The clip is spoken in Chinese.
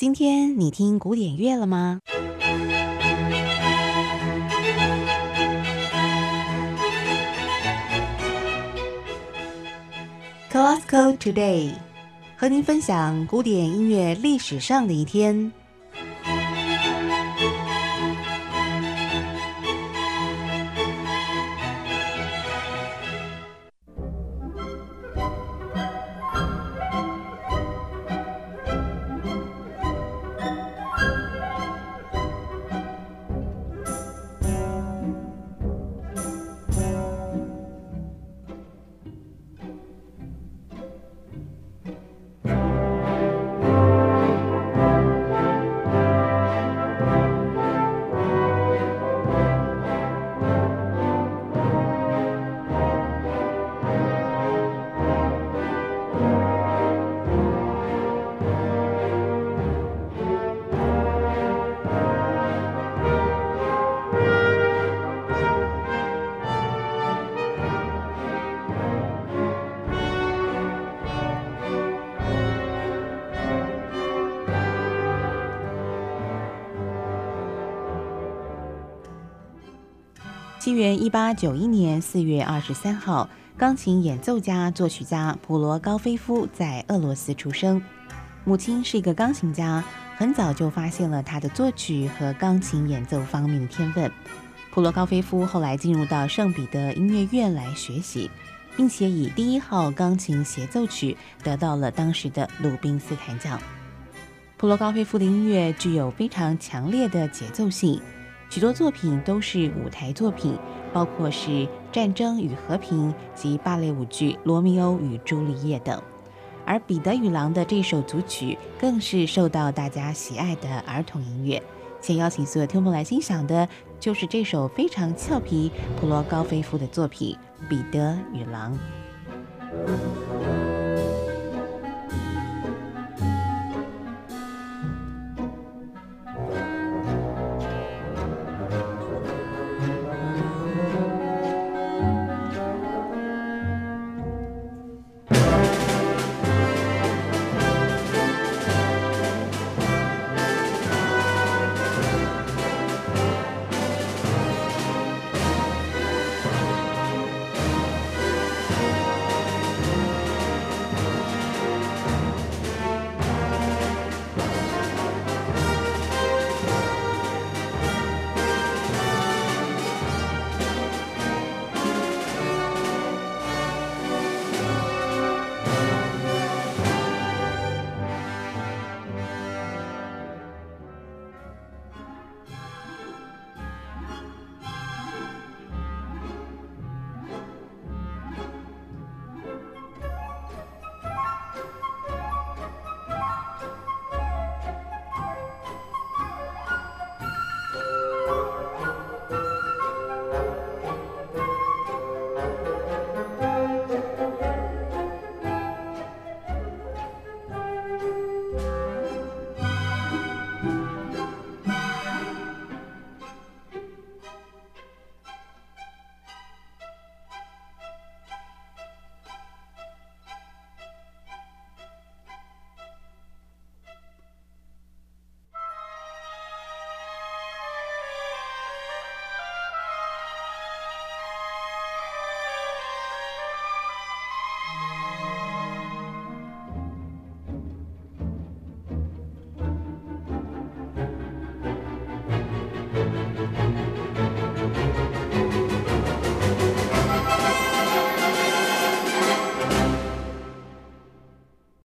今天你听古典乐了吗？Classical Today，和您分享古典音乐历史上的一天。西元一八九一年四月二十三号，钢琴演奏家、作曲家普罗高菲夫在俄罗斯出生。母亲是一个钢琴家，很早就发现了他的作曲和钢琴演奏方面的天分。普罗高菲夫后来进入到圣彼得音乐院来学习，并且以第一号钢琴协奏曲得到了当时的鲁宾斯坦奖。普罗高菲夫的音乐具有非常强烈的节奏性。许多作品都是舞台作品，包括是《战争与和平》及芭蕾舞剧《罗密欧与朱丽叶》等。而《彼得与狼》的这首组曲更是受到大家喜爱的儿童音乐。先邀请所有听众来欣赏的，就是这首非常俏皮普罗高菲夫的作品《彼得与狼》。